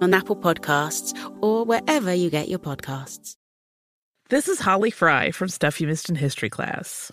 on Apple Podcasts, or wherever you get your podcasts. This is Holly Fry from Stuff You Missed in History class.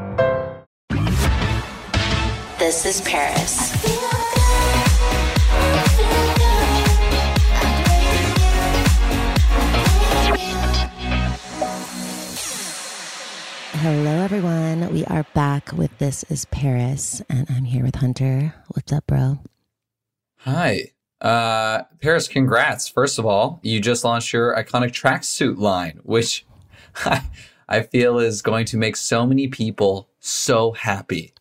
this is Paris. Hello, everyone. We are back with This is Paris, and I'm here with Hunter. What's up, bro? Hi. Uh, Paris, congrats. First of all, you just launched your iconic tracksuit line, which I, I feel is going to make so many people so happy.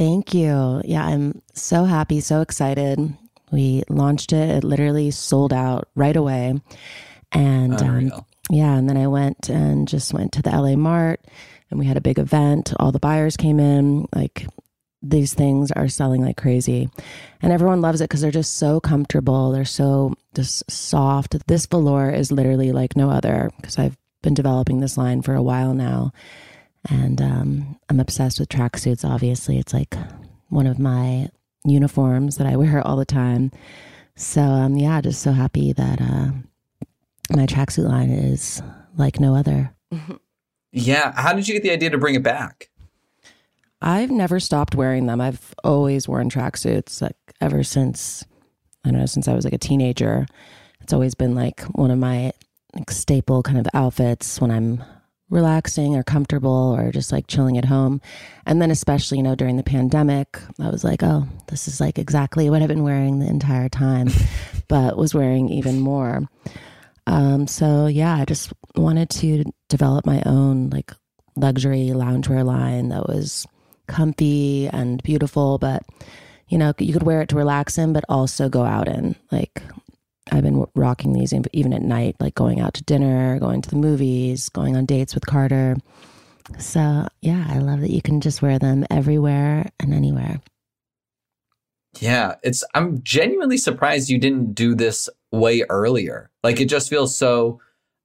Thank you. Yeah, I'm so happy, so excited. We launched it, it literally sold out right away. And um, yeah, and then I went and just went to the LA Mart and we had a big event. All the buyers came in. Like these things are selling like crazy. And everyone loves it because they're just so comfortable. They're so just soft. This velour is literally like no other because I've been developing this line for a while now. And um, I'm obsessed with tracksuits, obviously. It's like one of my uniforms that I wear all the time. So, um, yeah, just so happy that uh, my tracksuit line is like no other. Yeah. How did you get the idea to bring it back? I've never stopped wearing them. I've always worn tracksuits, like ever since, I don't know, since I was like a teenager. It's always been like one of my like, staple kind of outfits when I'm relaxing or comfortable or just like chilling at home. And then, especially, you know, during the pandemic, I was like, oh, this is like exactly what I've been wearing the entire time, but was wearing even more. Um, so, yeah, I just wanted to develop my own like luxury loungewear line that was comfy and beautiful, but you know, you could wear it to relax in, but also go out in. Like, I've been rocking these even at night, like going out to dinner, going to the movies, going on dates with Carter. So, yeah, I love that you can just wear them everywhere and anywhere. Yeah, it's I'm genuinely surprised you didn't do this way earlier. Like it just feels so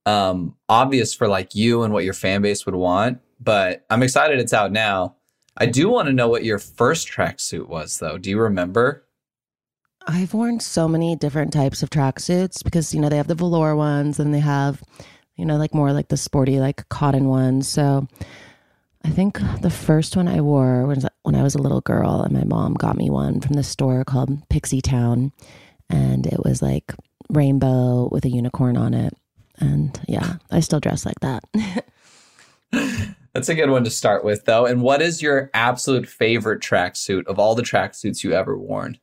um obvious for like you and what your fan base would want, but I'm excited it's out now. I do want to know what your first tracksuit was though. Do you remember? I've worn so many different types of tracksuits because you know they have the velour ones and they have you know like more like the sporty like cotton ones. So I think the first one I wore was when I was a little girl and my mom got me one from the store called Pixie Town and it was like rainbow with a unicorn on it. And yeah, I still dress like that. That's a good one to start with though. And what is your absolute favorite tracksuit of all the tracksuits you ever worn?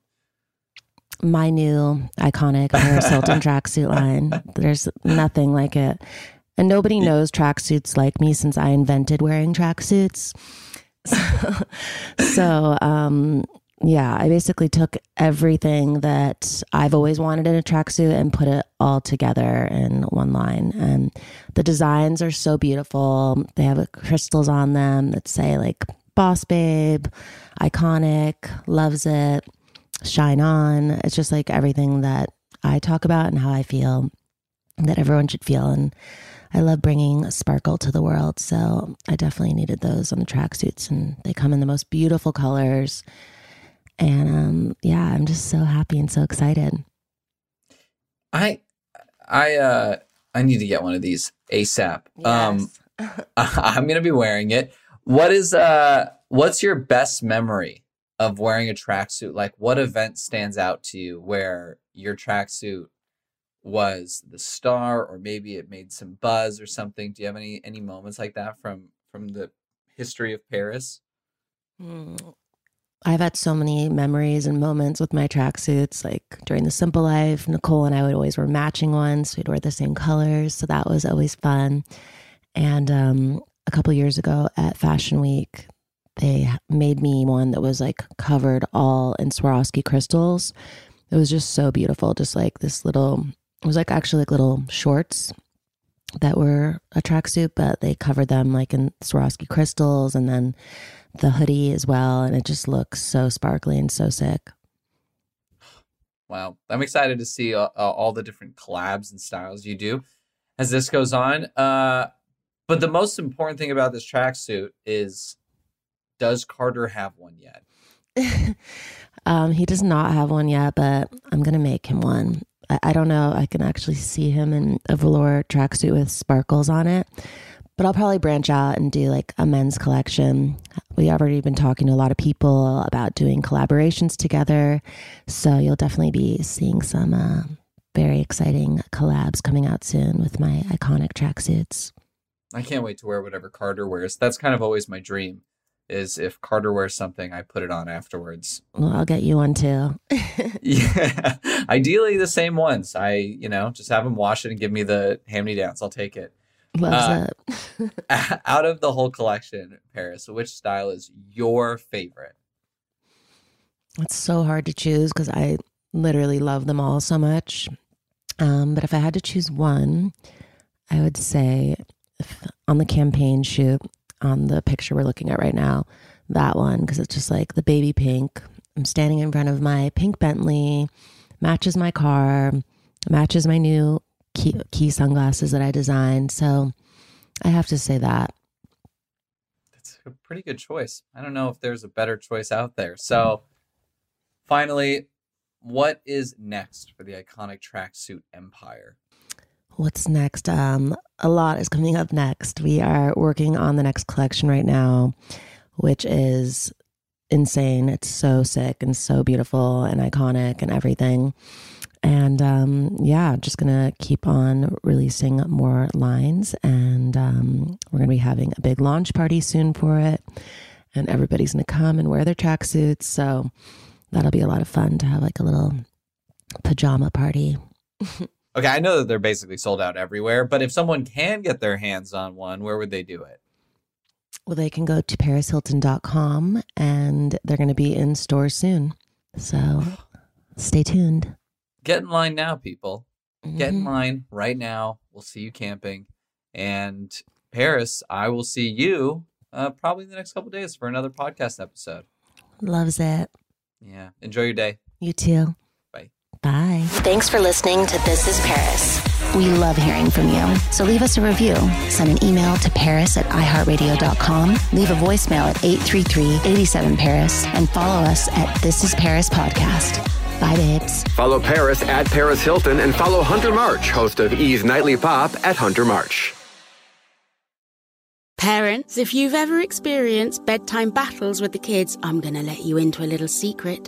My new iconic Paris Hilton tracksuit line. There's nothing like it. And nobody knows tracksuits like me since I invented wearing tracksuits. So, so um, yeah, I basically took everything that I've always wanted in a tracksuit and put it all together in one line. And the designs are so beautiful. They have crystals on them that say like boss babe, iconic, loves it, shine on. It's just like everything that I talk about and how I feel that everyone should feel. And I love bringing sparkle to the world. So I definitely needed those on the tracksuits, and they come in the most beautiful colors. And um, yeah, I'm just so happy and so excited. I, I, uh, I need to get one of these ASAP. Um, Yes. I'm gonna be wearing it. What is uh, what's your best memory of wearing a tracksuit? Like, what event stands out to you where your tracksuit was the star, or maybe it made some buzz or something? Do you have any any moments like that from from the history of Paris? Mm. I've had so many memories and moments with my tracksuits. Like during the Simple Life, Nicole and I would always wear matching ones. We'd wear the same colors. So that was always fun. And um, a couple years ago at Fashion Week, they made me one that was like covered all in Swarovski crystals. It was just so beautiful. Just like this little, it was like actually like little shorts that were a tracksuit, but they covered them like in Swarovski crystals and then the hoodie as well. And it just looks so sparkly and so sick. Wow, I'm excited to see uh, uh, all the different collabs and styles you do as this goes on. Uh, but the most important thing about this tracksuit is, does Carter have one yet? um, he does not have one yet, but I'm gonna make him one. I, I don't know. I can actually see him in a velour tracksuit with sparkles on it, but I'll probably branch out and do like a men's collection. We already been talking to a lot of people about doing collaborations together, so you'll definitely be seeing some uh, very exciting collabs coming out soon with my iconic tracksuits. I can't wait to wear whatever Carter wears. That's kind of always my dream. Is if Carter wears something, I put it on afterwards. Well, I'll get you one too. Yeah, ideally the same ones. I, you know, just have him wash it and give me the me downs. I'll take it. Loves Uh, it. Out of the whole collection, Paris, which style is your favorite? It's so hard to choose because I literally love them all so much. Um, but if I had to choose one, I would say on the campaign shoot, on the picture we're looking at right now, that one, because it's just like the baby pink. I'm standing in front of my pink Bentley, matches my car, matches my new Quay, Quay sunglasses that I designed. So I have to say that. That's a pretty good choice. I don't know if there's a better choice out there. So, finally, what is next for the iconic tracksuit empire? What's next? Um, a lot is coming up next. We are working on the next collection right now, which is insane. It's so sick and so beautiful and iconic and everything. And um, yeah, just gonna keep on releasing more lines, and um, we're gonna be having a big launch party soon for it, and everybody's gonna come and wear their tracksuits. So that'll be a lot of fun to have like a little pajama party. Okay, I know that they're basically sold out everywhere, but if someone can get their hands on one, where would they do it? Well, they can go to parishilton.com and they're going to be in store soon. So stay tuned. Get in line now, people. Get in Mhm. line right now. We'll see you camping. And Paris, I will see you uh, probably in the next couple days for another podcast episode. Loves it. Yeah. Enjoy your day. You too. Bye. Bye. Thanks for listening to This is Paris. We love hearing from you. So leave us a review. Send an email to paris at iheartradio.com. Leave a voicemail at 833-87-PARIS and follow us at This is Paris Podcast. Bye, babes. Follow Paris at Paris Hilton and follow Hunter March, host of E's Nightly Pop at Hunter March. Parents, if you've ever experienced bedtime battles with the kids, I'm going to let you into a little secret.